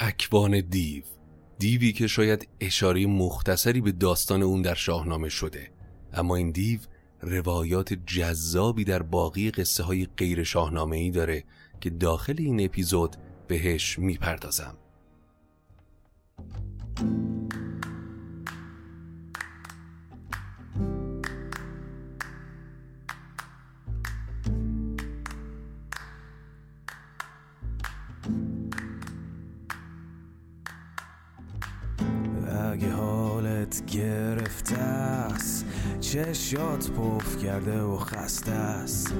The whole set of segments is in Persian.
اکوان دیو دیوی که شاید اشاره مختصری به داستان اون در شاهنامه شده. اما این دیو روایات جذابی در باقی قصه های غیر شاهنامه ای داره که داخل این اپیزود بهش می‌پردازم. اگه حالت گرفته است چشات پف کرده و خسته است.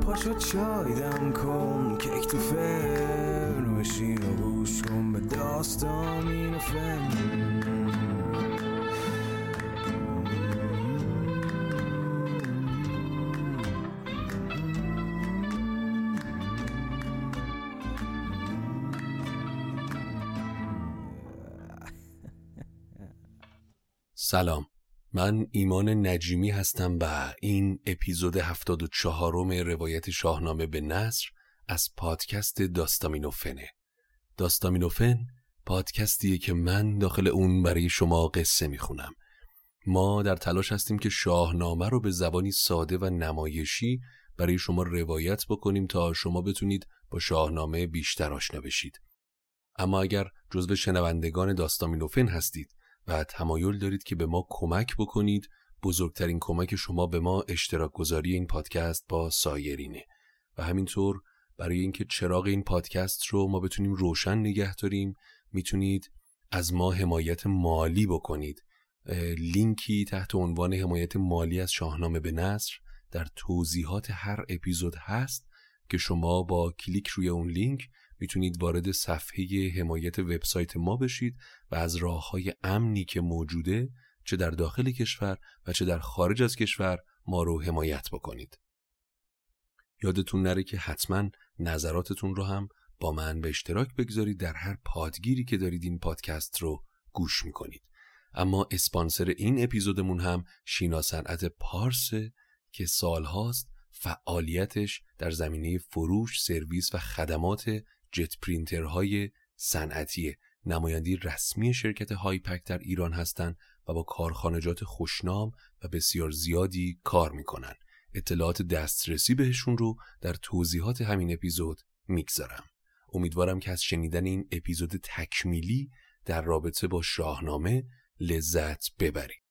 پاشو چای دم کن کیک تو فرن بشین و گوش کن به داستان این فن. سلام. من ایمان نجیمی هستم و این اپیزود 74 م روایت شاهنامه به نصر از پادکست داستامینوفنه. داستامینوفن پادکستیه که من داخل اون برای شما قصه می‌خونم. ما در تلاش هستیم که شاهنامه رو به زبانی ساده و نمایشی برای شما روایت بکنیم تا شما بتونید با شاهنامه بیشتر آشنا بشید. اما اگر جزو شنوندگان داستامینوفن هستید و تمایل دارید که به ما کمک بکنید. بزرگترین کمک شما به ما اشتراک گذاری این پادکست با سایرینه. و همینطور برای اینکه چراغ این پادکست رو ما بتونیم روشن نگه داریم می‌تونید از ما حمایت مالی بکنید. لینکی تحت عنوان حمایت مالی از شاهنامه به نصر در توضیحات هر اپیزود هست که شما با کلیک روی اون لینک می‌تونید وارد صفحه حمایت وبسایت ما بشید و از راه های امنی که موجوده چه در داخل کشور و چه در خارج از کشور ما رو حمایت بکنید. یادتون نره که حتما نظراتتون رو هم با من به اشتراک بگذارید در هر پادگیری که دارید این پادکست رو گوش می‌کنید. اما اسپانسر این اپیزودمون هم شینا صنعت پارس که سالهاست فعالیتش در زمینه فروش، سرویس و خدمات جت پرینترهای صنعتی نمایندی رسمی شرکت هایپک در ایران هستند و با کارخانجات خوشنام و بسیار زیادی کار می‌کنن. اطلاعات دسترسی بهشون رو در توضیحات همین اپیزود می‌گذارم. امیدوارم که از شنیدن این اپیزود تکمیلی در رابطه با شاهنامه لذت ببرید.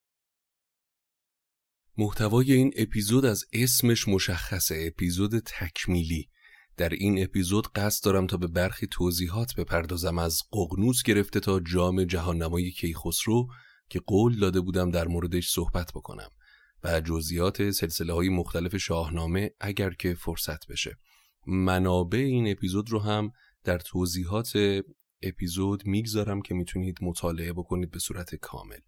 محتوای این اپیزود از اسمش مشخصه اپیزود تکمیلی در این اپیزود قصد دارم تا به برخی توضیحات بپردازم از ققنوس گرفته تا جام جهاننمای کیخسرو که قول داده بودم در موردش صحبت بکنم و جزئیات سلسله های مختلف شاهنامه اگر که فرصت بشه. منابع این اپیزود رو هم در توضیحات اپیزود می‌گذارم که می‌تونید مطالعه بکنید به صورت کامل.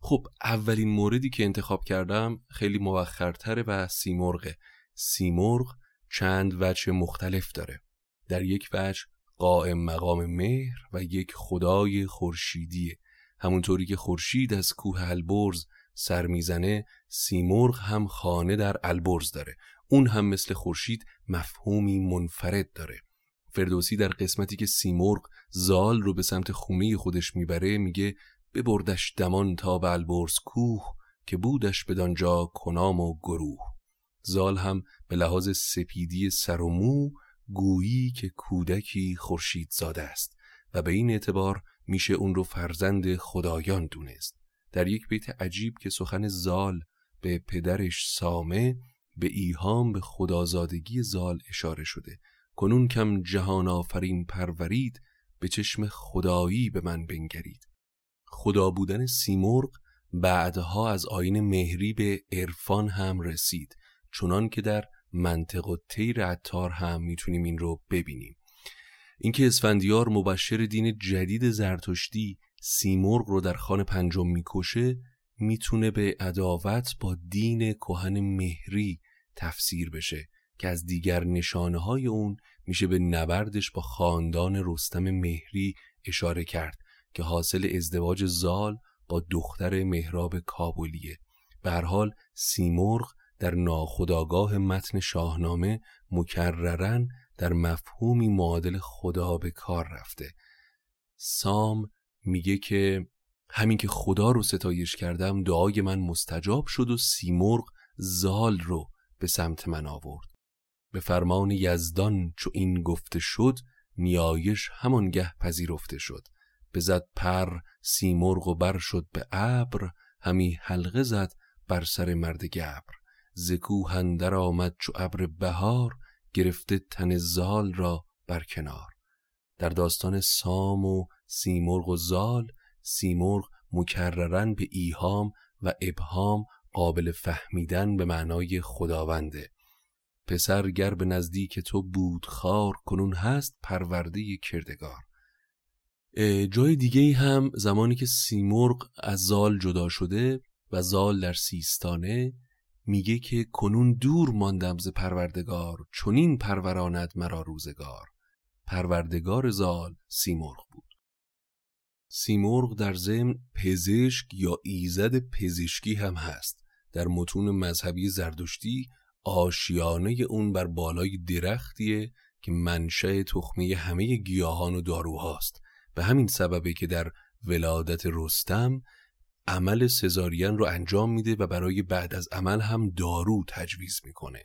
خب اولین موردی که انتخاب کردم خیلی موخرتره و سیمرغه سیمرغ چند وجه مختلف داره. در یک وجه قائم مقام مهر و یک خدای خورشیدیه. همونطوری که خورشید از کوه البرز سر می‌زنه سیمرغ هم خانه در البرز داره. اون هم مثل خورشید مفهومی منفرد داره. فردوسی در قسمتی که سیمرغ زال رو به سمت خونه خودش می‌بره میگه ببردش دمان تا به البرز کوه که بودش بدانجا کنام و گروه. زال هم به لحاظ سپیدی سر و مو گویی که کودکی خورشید زاده است و به این اعتبار میشه اون رو فرزند خدایان دونست. در یک بیت عجیب که سخن زال به پدرش سامه به ایهام به خدازادگی زال اشاره شده. کنون کم جهان آفرین پرورید به چشم خدایی به من بنگرید. خدا بودن سیمرغ بعدها از آین مهری به عرفان هم رسید. چنان که در منطق و تیر عطار هم می‌تونیم این رو ببینیم. اینکه اسفندیار مبشر دین جدید زرتشتی سیمرغ رو در خان پنجم می‌کشه می‌تونه به عداوت با دین کهن مهری تفسیر بشه که از دیگر نشانه های اون میشه به نبردش با خاندان رستم مهری اشاره کرد که حاصل ازدواج زال با دختر مهراب کابلیه. به هر حال سیمرغ در ناخداگاه متن شاهنامه مکررن در مفهومی معادل خدا به کار رفته. سام میگه که همین که خدا رو ستایش کردم دعای من مستجاب شد و سیمرغ زال رو به سمت من آورد. به فرمان یزدان چو این گفته شد نیایش همانگه پذیرفته شد. بزد پر سیمرغ و بر شد به ابر همی حلقه زد بر سر مرد گبر. ز کوه آمد چو ابر بهار گرفته تن زال را بر کنار. در داستان سام و سیمرغ و زال سیمرغ مکررن به ایهام و ابهام قابل فهمیدن به معنای خداونده. پسر گر به نزدیک تو بود خار کنون هست پرورده کردگار. جای دیگه هم زمانی که سیمرغ از زال جدا شده و زال در سیستانه میگه که کنون دور ماندم ز پروردگار چونین پروراند مرا روزگار. پروردگار زال سیمرغ بود. سیمرغ در ضمن پزشک یا ایزد پزشکی هم هست. در متون مذهبی زردشتی آشیانه اون بر بالای درختیه که منشأ تخمه همه گیاهان و داروهاست. به همین سببه که در ولادت رستم عمل سزارین رو انجام میده و برای بعد از عمل هم دارو تجویز می‌کنه.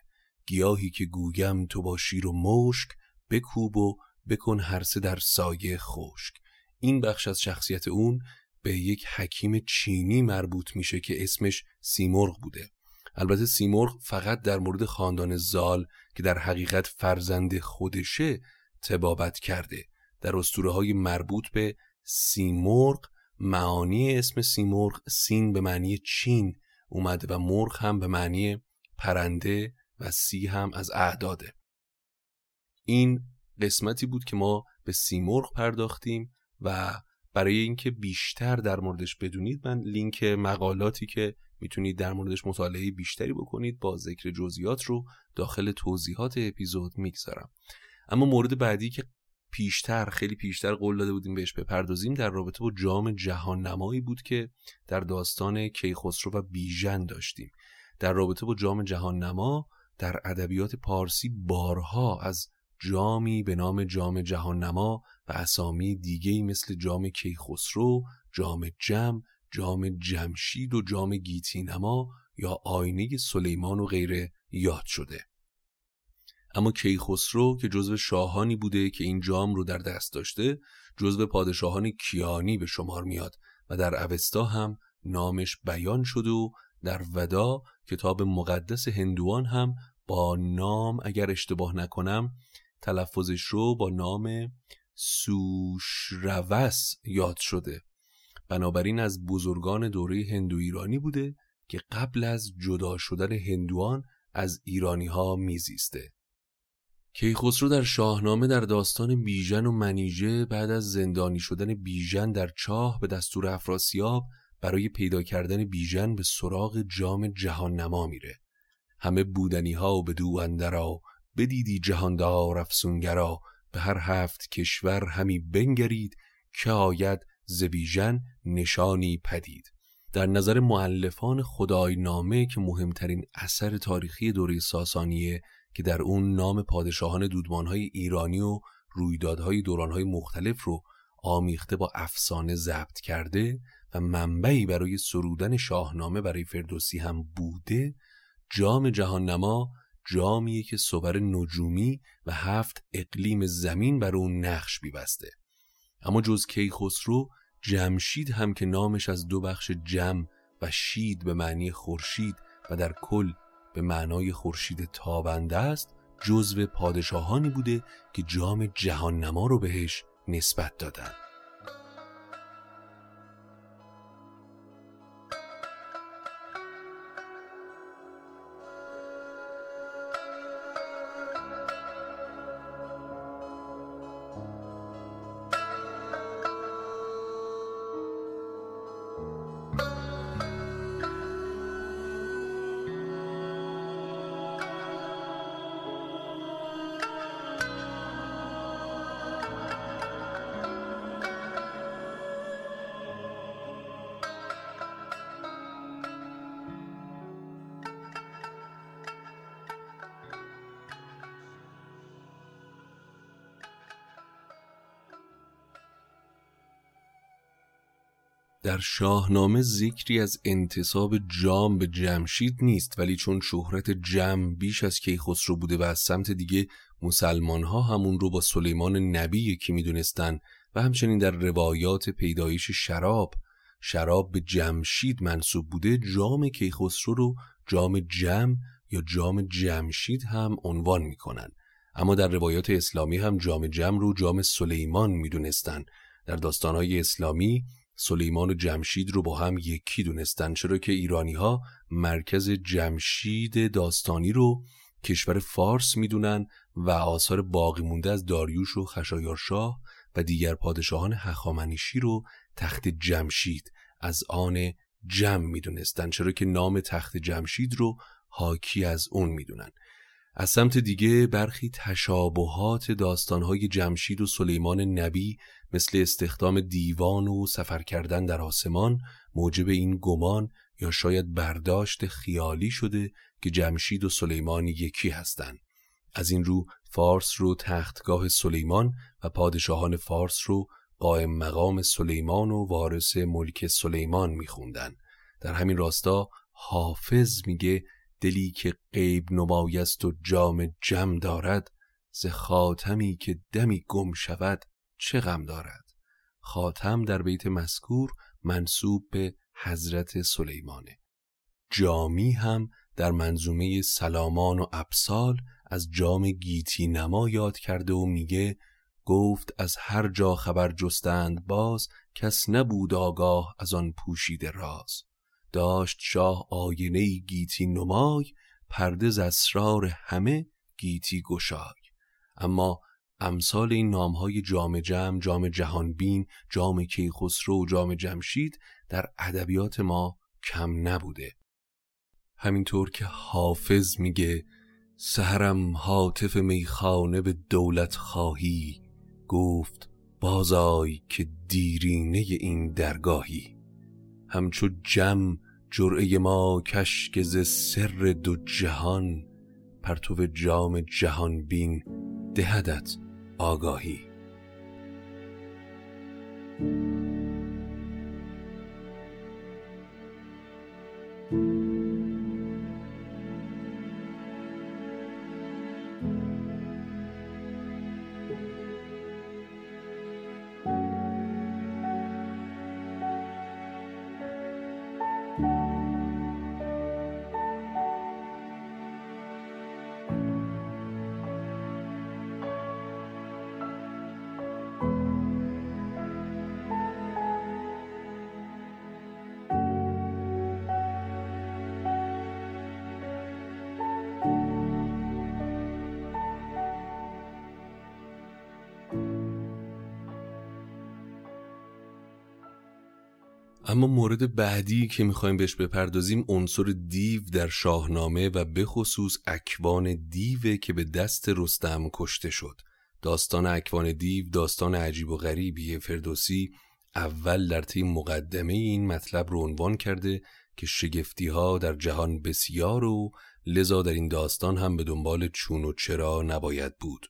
گیاهی که گویم تو با شیر و مشک بکوب و بکن هرسه در سایه خشک. این بخش از شخصیت اون به یک حکیم چینی مربوط میشه که اسمش سیمرغ بوده. البته سیمرغ فقط در مورد خاندان زال که در حقیقت فرزند خودشه تبابت کرده. در اسطوره های مربوط به سیمرغ معانی اسم سیمرغ سین به معنی چین اومده و مرغ هم به معنی پرنده و سی هم از اعداده. این قسمتی بود که ما به سیمرغ پرداختیم و برای اینکه بیشتر در موردش بدونید من لینک مقالاتی که می‌تونید در موردش مطالعه بیشتری بکنید با ذکر جزئیات رو داخل توضیحات اپیزود می‌گذارم. اما مورد بعدی که پیشتر خیلی پیشتر قول داده بودیم بهش بپردازیم در رابطه با جام جهان نمایی بود که در داستان کیخسرو و بیژن داشتیم در رابطه با جام جهان نما در ادبیات پارسی بارها از جامی به نام جام جهان نما و اسامی دیگه مثل جام کیخسرو، جام جم، جام جمشید و جام گیتی نما یا آینه سلیمان و غیره یاد شده. اما کیخسرو که جزو شاهانی بوده که این جام رو در دست داشته جزو پادشاهان کیانی به شمار میاد و در اوستا هم نامش بیان شده و در ودا کتاب مقدس هندوان هم با نام اگر اشتباه نکنم تلفظش رو با نام سوشروس یاد شده. بنابراین از بزرگان دوره هندو ایرانی بوده که قبل از جدا شدن هندوان از ایرانی ها میزیسته. کیخسرو در شاهنامه در داستان بیژن و منیژه بعد از زندانی شدن بیژن در چاه به دستور افراسیاب برای پیدا کردن بیژن به سراغ جام جهان نما میره. همه بودنی ها و به دو اندرا بدیدی جهاندار افسونگرا به هر هفت کشور همی بنگرید که آید زبیژن نشانی پدید. در نظر معلفان خدای نامه که مهمترین اثر تاریخی دوره ساسانیه که در اون نام پادشاهان دودمانهای ایرانی و رویدادهای دورانهای مختلف رو آمیخته با افسانه ضبط کرده و منبعی برای سرودن شاهنامه برای فردوسی هم بوده جام جهان نما جامیه که صور نجومی و هفت اقلیم زمین بر اون نقش بیبسته. اما جز کیخسرو جمشید هم که نامش از دو بخش جم و شید به معنی خورشید و در کل به معنای خورشید تابنده است جزو پادشاهانی بوده که جام جهان نما رو بهش نسبت دادن. شاهنامه ذکری از انتصاب جام به جمشید نیست ولی چون شهرت جم بیش از کیخسرو بوده و از سمت دیگه مسلمان ها همون رو با سلیمان نبی یکی می‌دونستن و همچنین در روایات پیدایش شراب شراب به جمشید منصوب بوده جام کیخسرو رو جام جم یا جام جمشید هم عنوان می‌کنن. اما در روایات اسلامی هم جام جم رو جام سلیمان می‌دونستن. در داستانهای اسلامی سلیمان و جمشید رو با هم یکی دونستن. چرا که ایرانی ها مرکز جمشید داستانی رو کشور فارس می‌دونن و آثار باقی مونده از داریوش و خشایارشاه و دیگر پادشاهان هخامنشی رو تخت جمشید از آن جم می‌دونستن. چرا که نام تخت جمشید رو حاکی از اون می‌دونن. از سمت دیگه برخی تشابهات داستانهای جمشید و سلیمان نبی مثل استخدام دیوان و سفر کردن در آسمان موجب این گمان یا شاید برداشت خیالی شده که جمشید و سلیمان یکی هستند. از این رو فارس رو تختگاه سلیمان و پادشاهان فارس رو قائم مقام سلیمان و وارث ملک سلیمان میخوندن. در همین راستا حافظ میگه دلی که غیب نمایست و جام جم دارد ز خاتمی که دمی گم شود چه غم دارد؟ خاتم در بیت مذکور منصوب به حضرت سلیمانه. جامی هم در منظومه سلامان و ابسال از جام گیتی نما یاد کرده و میگه گفت از هر جا خبر جستند باز کس نبود آگاه از آن پوشیده راز. داشت شاه آینه گیتی نمای پرده اسرار همه گیتی گشای. اما امثال این نامهای جام جم، جام جهانبین، جام کیخسرو و جام جمشید در ادبیات ما کم نبوده. همینطور که حافظ میگه سهرم حاطف میخانه به دولت خواهی گفت بازای که دیرینه این درگاهی. همچو جم جرعه ما کشک ز سر دو جهان پرتو جام جهان بین دهدت آگاهی. مورد بعدی که می‌خوایم بهش بپردازیم عنصر دیو در شاهنامه و به خصوص اکوان دیوه که به دست رستم کشته شد. داستان اکوان دیو داستان عجیب و غریبی فردوسی اول در طی مقدمه این مطلب رو عنوان کرده که شگفتی ها در جهان بسیار و لذا در این داستان هم به دنبال چون و چرا نباید بود.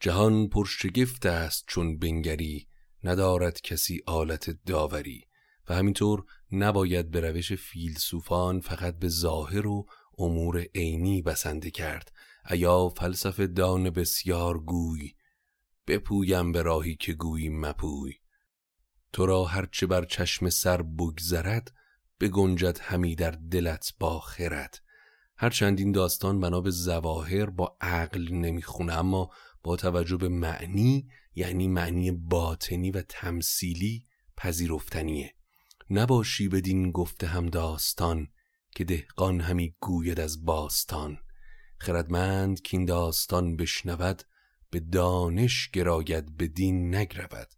جهان پر شگفت است چون بنگری ندارد کسی آلت داوری. و همینطور نباید به روش فیلسوفان فقط به ظاهر و امور عینی بسنده کرد. ایا فلسفه دان بسیار گوی؟ بپویم به راهی که گویی مپوی. تو را هرچه بر چشم سر بگذرد بگنجد همی در دلت با خرد. هرچند این داستان بنا به زواهر با عقل نمی‌خونه اما با توجه به معنی یعنی معنی باطنی و تمثیلی پذیرفتنیه. نباشی بدین گفته هم داستان که دهقان همی گوید از باستان. خردمند که این داستان بشنود به دانش گراید به دین نگرود.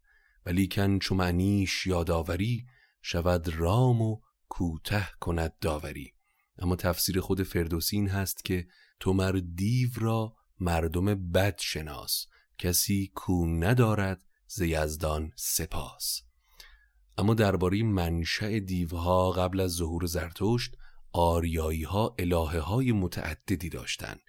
ولیکن چو معنیش یادآوری شود رام و کوته کند داوری. اما تفسیر خود فردوسی این هست که تو مر دیو را مردم بد شناس کسی کو ندارد ز یزدان سپاس. اما درباره منشأ دیوها قبل از ظهور زرتشت آریایی ها الهه های متعددی داشتند.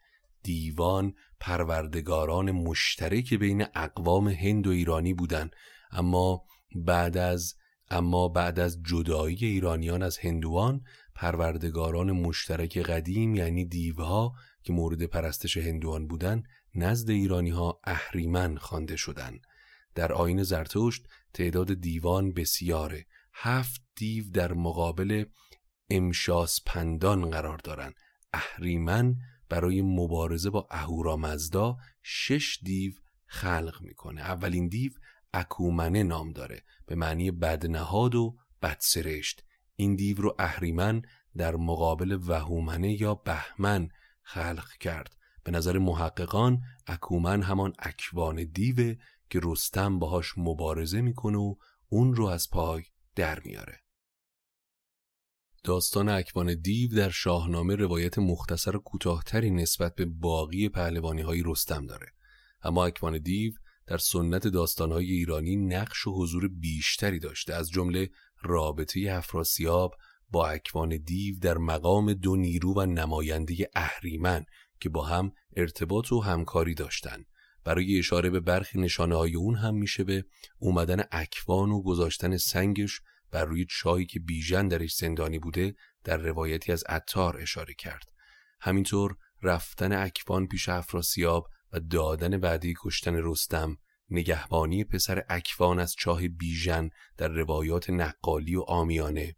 دیوان پروردگاران مشترک بین اقوام هند و ایرانی بودند. اما بعد از اما بعد از جدایی ایرانیان از هندوان پروردگاران مشترک قدیم یعنی دیوها که مورد پرستش هندوان بودند نزد ایرانی ها اهریمن خوانده شدند. در آین زرتشت تعداد دیوان بسیاره. هفت دیو در مقابل امشاس پندان قرار دارند. اهریمن برای مبارزه با اهورامزدا شش دیو خلق می‌کنه. اولین دیو اکومنه نام داره. به معنی بدنهاد و بدسرشت. این دیو رو اهریمن در مقابل وهومنه یا بهمن خلق کرد. به نظر محققان اکومن همان اکوان دیوه که رستم باهاش مبارزه می‌کنه و اون رو از پای در میاره. داستان اکوان دیو در شاهنامه روایت مختصر و کوتاهتری نسبت به باقی پهلوانی های رستم داره. اما اکوان دیو در سنت داستانهای ایرانی نقش و حضور بیشتری داشته از جمله رابطه افراسیاب با اکوان دیو در مقام دو نیرو و نماینده اهریمن که با هم ارتباط و همکاری داشتند برای اشاره به برخی نشانه های اون هم میشه به اومدن اکوان و گذاشتن سنگش بر روی چایی که بیژن درش زندانی بوده در روایتی از عطار اشاره کرد. همینطور رفتن اکوان پیش افراسیاب و دادن وعده کشتن رستم نگهبانی پسر اکوان از چاه بیژن در روایات نقالی و آمیانه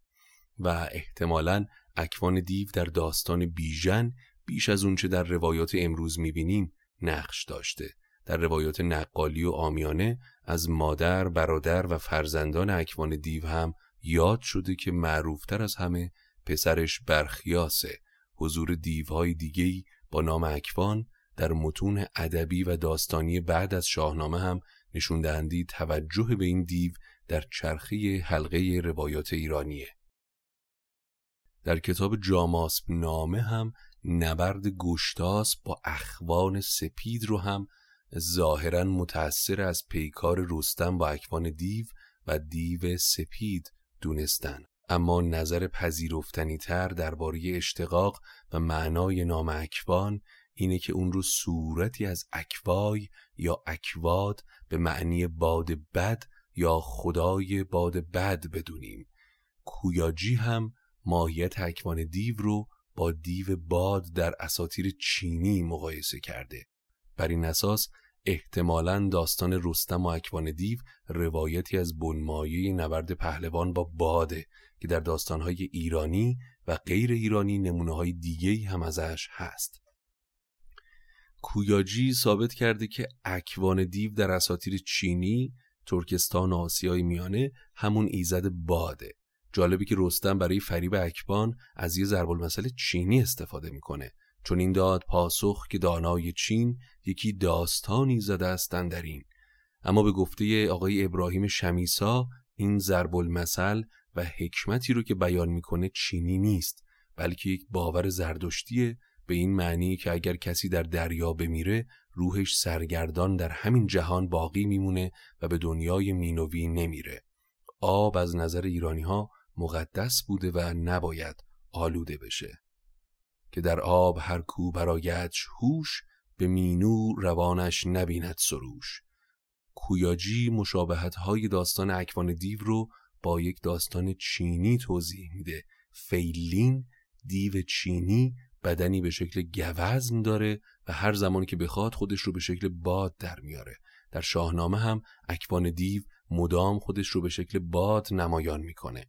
و احتمالا اکوان دیو در داستان بیژن بیش از اونچه در روایات امروز می‌بینیم نقش داشته. در روایات نقالی و آمیانه از مادر، برادر و فرزندان اکوان دیو هم یاد شده که معروفتر از همه پسرش برخیاسه. حضور دیوهای دیگهی با نام اکوان در متون ادبی و داستانی بعد از شاهنامه هم نشون دهنده توجه به این دیو در چرخه حلقه روایات ایرانیه. در کتاب جاماسب نامه هم نبرد گشتاس با اخوان سپید رو هم ظاهرا متأثر از پیکار رستم با اکوان دیو و دیو سپید دونستن. اما نظر پذیرفتنی تر درباره اشتقاق و معنای نام اکوان اینه که اون رو صورتی از اکوای یا اکواد به معنی باد بد یا خدای باد بد بدونیم. کویاجی هم ماهیت اکوان دیو رو با دیو باد در اساتیر چینی مقایسه کرده. بر این اساس احتمالا داستان رستم و اکوان دیو روایتی از بنمایه نبرد پهلوان با باده که در داستانهای ایرانی و غیر ایرانی نمونه های دیگه هم ازش هست. کویاجی ثابت کرده که اکوان دیو در اساتیر چینی ترکستان و آسیای میانه همون ایزد باده. جالبی که رستم برای فریب اکبان از یه ضرب المثل چینی استفاده می‌کنه. چون این داد پاسخ که دانای چین یکی داستانی زده استند در این. اما به گفته آقای ابراهیم شمیسا این ضرب المثل و حکمتی رو که بیان می‌کنه چینی نیست بلکه یک باور زردشتیه به این معنی که اگر کسی در دریا بمیره روحش سرگردان در همین جهان باقی میمونه و به دنیای مینوی نمیره. آب از نظر ایرانی ها مقدس بوده و نباید آلوده بشه. که در آب هر کو برایتش هوش به مینو روانش نبیند سروش. کویاجی مشابهت های داستان اکوان دیو رو با یک داستان چینی توضیح میده. فیلین دیو چینی بدنی به شکل گوزن داره و هر زمان که بخواد خودش رو به شکل باد در میاره. در شاهنامه هم اکوان دیو مدام خودش رو به شکل باد نمایان می‌کنه.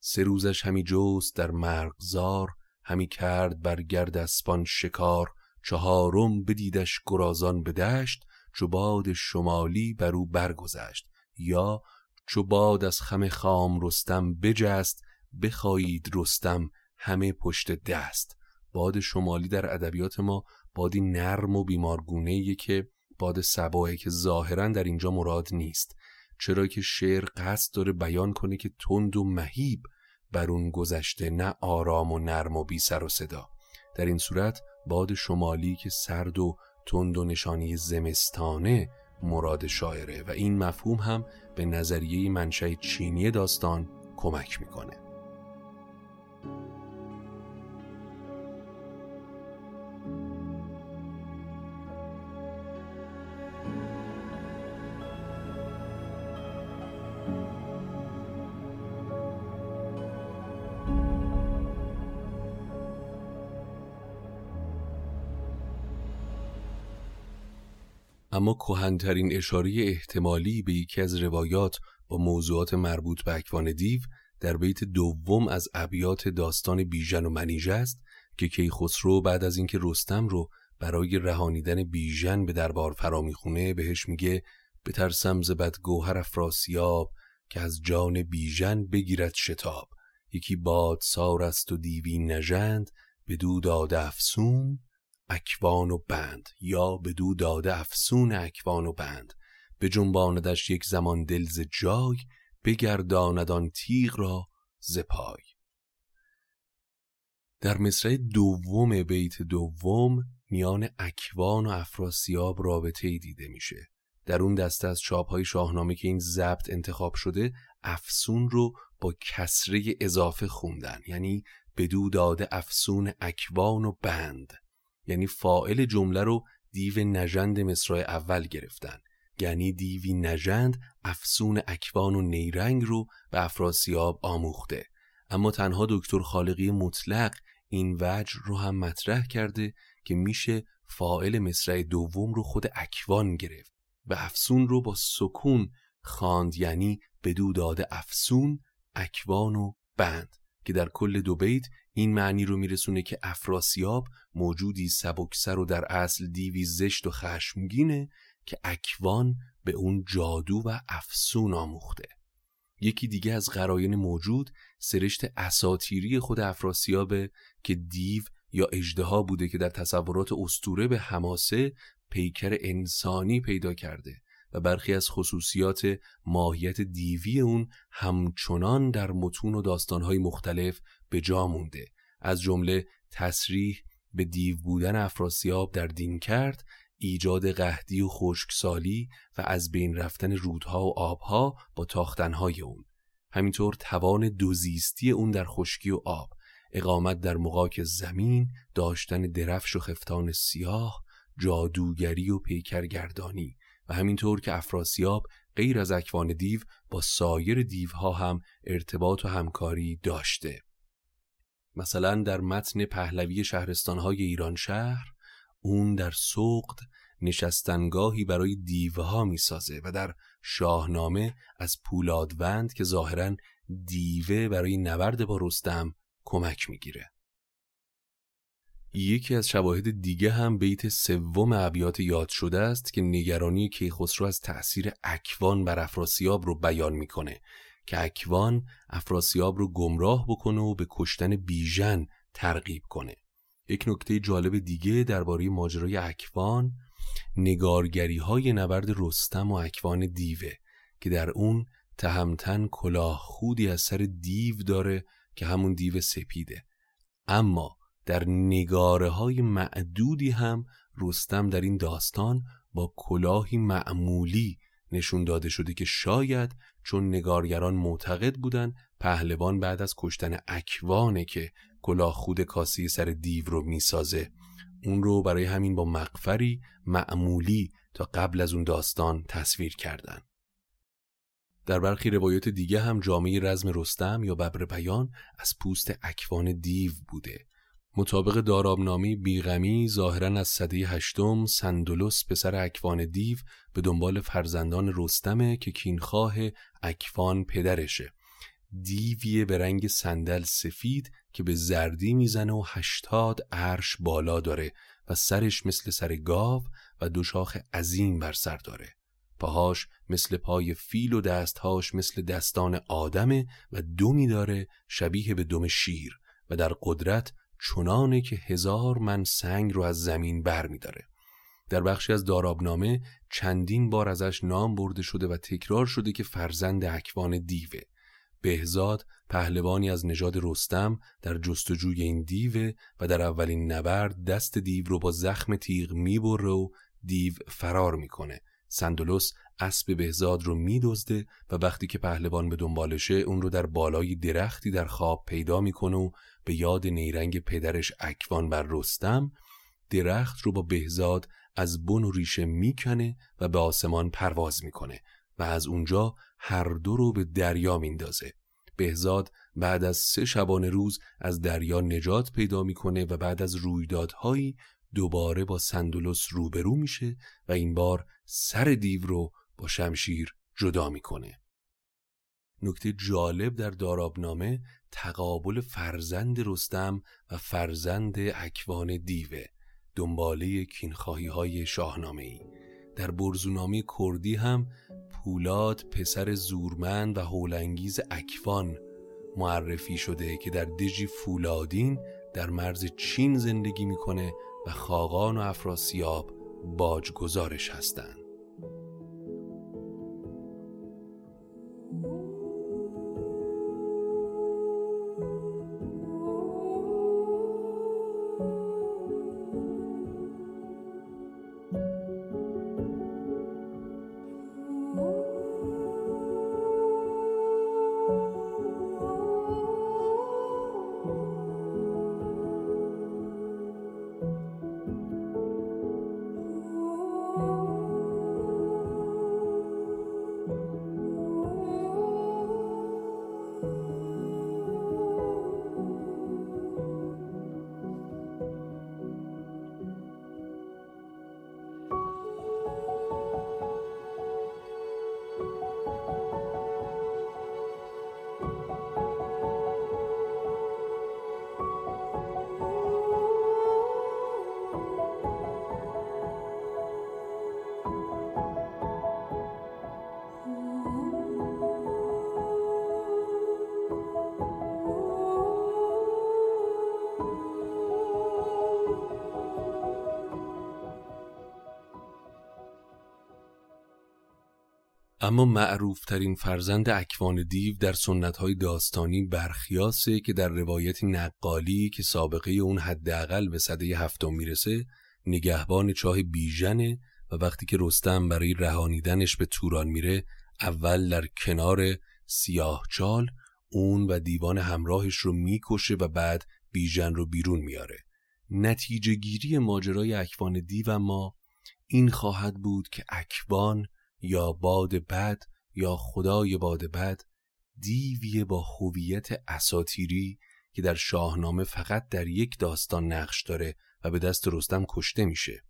سه روزش همی جوست در مرغزار همی کرد بر گرد اسپان شکار چهارم بدیدش گرازان به دشت چو باد شمالی بر او برگذشت. یا چو باد از خم خام رستم بجست بخواهید رستم همه پشت دست. باد شمالی در ادبیات ما بادی نرم و بیمارگونه که باد سباه که ظاهرا در اینجا مراد نیست. چرا که شعر قصد داره بیان کنه که تند و مهیب بر اون گذشته نه آرام و نرم و بی سر و صدا. در این صورت باد شمالی که سرد و تند و نشانی زمستانه مراد شاعره و این مفهوم هم به نظریه منشأ چینی داستان کمک می‌کنه. اما کهنترین اشاره احتمالی به یکی از روایات با موضوعات مربوط به اکوان دیو در بیت دوم از ابیات داستان بیژن و منیژه است که کیخسرو بعد از اینکه رستم رو برای رهانیدن بیژن به دربار فرا می‌خونه بهش میگه بترسم ز بد گوهر افراسیاب که از جان بیژن بگیرد شتاب. یکی باد سار است و دیوی نژند بدو داده افسون اکوان و بند. یا بدو داده افسون اکوان و بند. به جنباندش یک زمان دل ز جای بگرداند آن تیغ را ز پای. در مصرع دوم بیت دوم میان اکوان و افراسیاب رابطه دیده میشه. در اون دسته از چاپ های شاهنامه که این ضبط انتخاب شده افسون رو با کسره اضافه خوندن. یعنی بدو داده افسون اکوان و بند. یعنی فائل جمله رو دیو نژند مصرع اول گرفتن. یعنی دیوی نژند افسون اکوان و نیرنگ رو به افراسیاب آموخته. اما تنها دکتر خالقی مطلق این وجه رو هم مطرح کرده که میشه فائل مصرع دوم رو خود اکوان گرفت و افسون رو با سکون خواند یعنی بدو داده افسون اکوان و بند. که در کل دو بیت این معنی رو میرسونه که افراسیاب موجودی سبکسر و در اصل دیوی زشت و خشمگینه که اکوان به اون جادو و افسون آموخته. یکی دیگه از قراین موجود سرشت اساتیری خود افراسیابه که دیو یا اجدها بوده که در تصورات استوره به حماسه پیکر انسانی پیدا کرده. برخی از خصوصیات ماهیت دیوی اون همچنان در متون و داستانهای مختلف به جا مونده. از جمله تصریح به دیو بودن افراسیاب در دین کرد ایجاد قهدی و خشکسالی و از بین رفتن رودها و آبها با تاختنهای اون. همینطور توان دوزیستی اون در خشکی و آب اقامت در مقاک زمین داشتن درفش و خفتان سیاه جادوگری و پیکرگردانی. و همینطور که افراسیاب غیر از اکوان دیو با سایر دیوها هم ارتباط و همکاری داشته. مثلا در متن پهلوی شهرستانهای ایران شهر اون در سوقد نشستنگاهی برای دیوها می‌سازه و در شاهنامه از پولادوند که ظاهرا دیوه برای نبرد با رستم کمک می‌گیره. یکی از شواهد دیگه هم بیت سوم ابیات یاد شده است که نگرانی کیخسرو از تأثیر اکوان بر افراسیاب رو بیان می‌کنه که اکوان افراسیاب رو گمراه بکنه و به کشتن بیژن ترغیب کنه. یک نکته جالب دیگه درباره ماجرای اکوان نگارگری های نبرد رستم و اکوان دیوه که در اون تهمتن کلاه خودی از سر دیو داره که همون دیو سپیده. اما در نگاره های معدودی هم رستم در این داستان با کلاهی معمولی نشون داده شده که شاید چون نگارگران معتقد بودن پهلوان بعد از کشتن اکوانه که کلاه خود کاسی سر دیو رو می‌سازه اون رو برای همین با مقفری معمولی تا قبل از اون داستان تصویر کردن. در برخی روایات دیگه هم جامعه رزم رستم یا ببر بیان از پوست اکوان دیو بوده. مطابق دارابنامه بیغمی ظاهرا از صده هشتم سندولوس پسر اکوان دیو به دنبال فرزندان رستمه که کینخواه اکوان پدرشه. دیویه به رنگ صندل سفید که به زردی می‌زنه و هشتاد عرش بالا داره و سرش مثل سر گاو و دو شاخ عظیم بر سر داره. پاهاش مثل پای فیل و دستهاش مثل دستان آدمه و دومی داره شبیه به دم شیر و در قدرت چنانه که هزار من سنگ رو از زمین بر می داره. در بخشی از دارابنامه چندین بار ازش نام برده شده و تکرار شده که فرزند اکوان دیوه بهزاد پهلوانی از نژاد رستم در جستجوی این دیوه و در اولین نبرد دست دیو رو با زخم تیغ می‌بره و دیو فرار می‌کنه سندولوس اسب بهزاد رو میدزده و وقتی که پهلوان به دنبالشه اون رو در بالای درختی در خواب پیدا می‌کنه و به یاد نیرنگ پدرش اکوان بر رستم درخت رو با بهزاد از بن و ریشه می‌کنه و به آسمان پرواز می‌کنه و از اونجا هر دو رو به دریا میندازه. بهزاد بعد از سه شبانه روز از دریا نجات پیدا می‌کنه و بعد از رویدادهایی دوباره با سندولوس روبرو میشه و این بار سر دیو رو با شمشیر جدا می‌کنه. نکته جالب در دارابنامه تقابل فرزند رستم و فرزند اکوان دیوه دنباله کینخواهی های شاهنامه ای در برزونامه کردی هم پولاد پسر زورمند و هولانگیز اکوان معرفی شده که در دژی فولادین در مرز چین زندگی می‌کنه و خاقان و افراسیاب باجگزارش هستند. اما معروفترین فرزند اکوان دیو در سنتهای داستانی برخیاسه که در روایت نقالی که سابقه اون حداقل به صده هفتم می‌رسه نگهبان چاه بیژنه و وقتی که رستم برای رهانیدنش به توران میره اول در کنار سیاه چال اون و دیوان همراهش رو می‌کشه و بعد بیژن رو بیرون میاره نتیجه گیری ماجرای اکوان دیو ما این خواهد بود که اکوان یا باد بد یا خدای باد بد دیوی با هویت اساتیری که در شاهنامه فقط در یک داستان نقش داره و به دست رستم کشته میشه.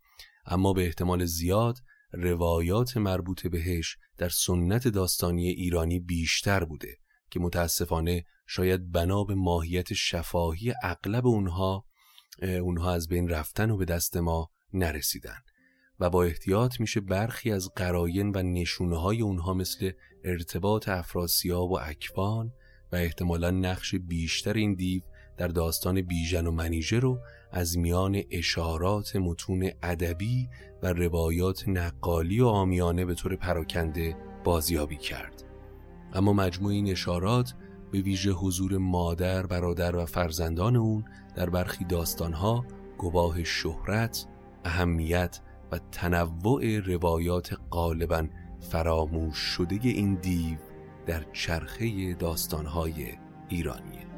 اما به احتمال زیاد روایات مربوط بهش در سنت داستانی ایرانی بیشتر بوده که متاسفانه شاید بنا به ماهیت شفاهی اغلب اونها اونها از بین رفتن و به دست ما نرسیدن. و با احتیاط میشه برخی از قراین و نشونه های اونها مثل ارتباط افراسیاب و اکوان و احتمالا نقش بیشتر این دیو در داستان بیژن و منیژه رو از میان اشارات متون ادبی و روایات نقالی و آمیانه به طور پراکنده بازیابی کرد. اما مجموع این اشارات به ویژه حضور مادر، برادر و فرزندان اون در برخی داستانها گواه شهرت، اهمیت و تنوع روایات غالبا فراموش شده این دیو در چرخه داستانهای ایرانیه.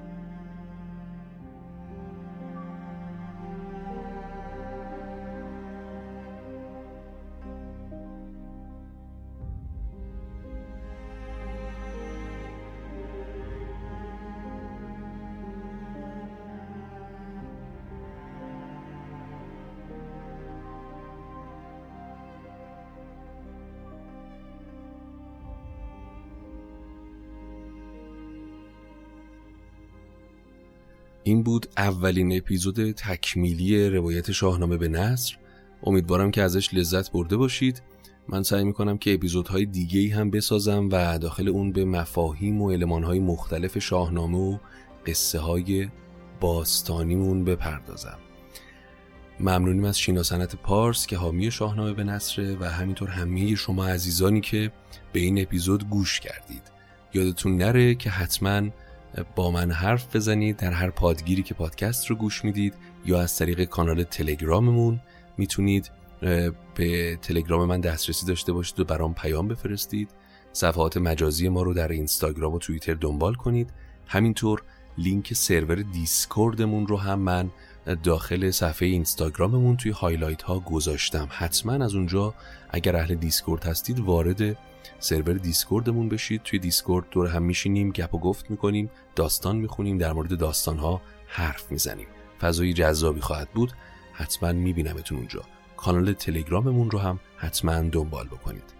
این بود اولین اپیزود تکمیلی روایت شاهنامه به نصر امیدوارم که ازش لذت برده باشید. من سعی می‌کنم که اپیزودهای دیگه ای هم بسازم و داخل اون به مفاهیم و علمانهای مختلف شاهنامه و قصه های باستانیمون بپردازم. ممنونیم از شیناسنت پارس که حامی شاهنامه به نصره و همینطور همه شما عزیزانی که به این اپیزود گوش کردید. یادتون نره که حتماً با من حرف بزنید در هر پادگیری که پادکست رو گوش می‌دید یا از طریق کانال تلگراممون می‌تونید به تلگرام من دسترسی داشته باشید و برام پیام بفرستید. صفحات مجازی ما رو در اینستاگرام و توییتر دنبال کنید. همینطور لینک سرور دیسکوردمون رو هم من داخل صفحه اینستاگراممون توی highlight ها گذاشتم. حتما از اونجا اگر اهل دیسکورد هستید وارد سرور دیسکوردمون بشید. توی دیسکورد دور هم میشینیم گپ و گفت می‌کنیم داستان می‌خونیم در مورد داستانها حرف می‌زنیم. فضایی جذابی خواهد بود. حتما میبینمتون اونجا. کانال تلگراممون رو هم حتما دنبال بکنید.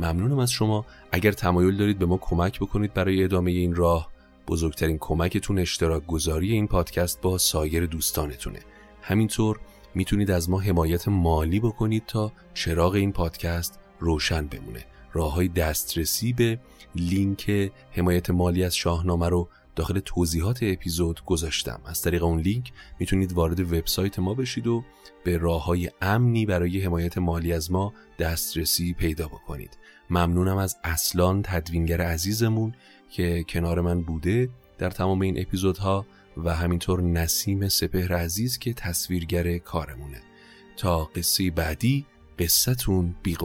ممنونم از شما. اگر تمایل دارید به ما کمک بکنید برای ادامه این راه بزرگترین کمکتون اشتراک گذاری این پادکست با سایر دوستانتونه. همینطور می‌تونید از ما حمایت مالی بکنید تا چراغ این پادکست روشن بمونه. راه های دسترسی به لینک حمایت مالی از شاهنامه رو داخل توضیحات اپیزود گذاشتم. از طریق اون لینک می‌تونید وارد وبسایت ما بشید و به راه های امنی برای حمایت مالی از ما دسترسی پیدا بکنید. ممنونم از اصلان تدوینگر عزیزمون که کنار من بوده در تمام این اپیزودها و همینطور نسیم سپهر عزیز که تصویرگر کارمونه. تا قصه بعدی قصتون بی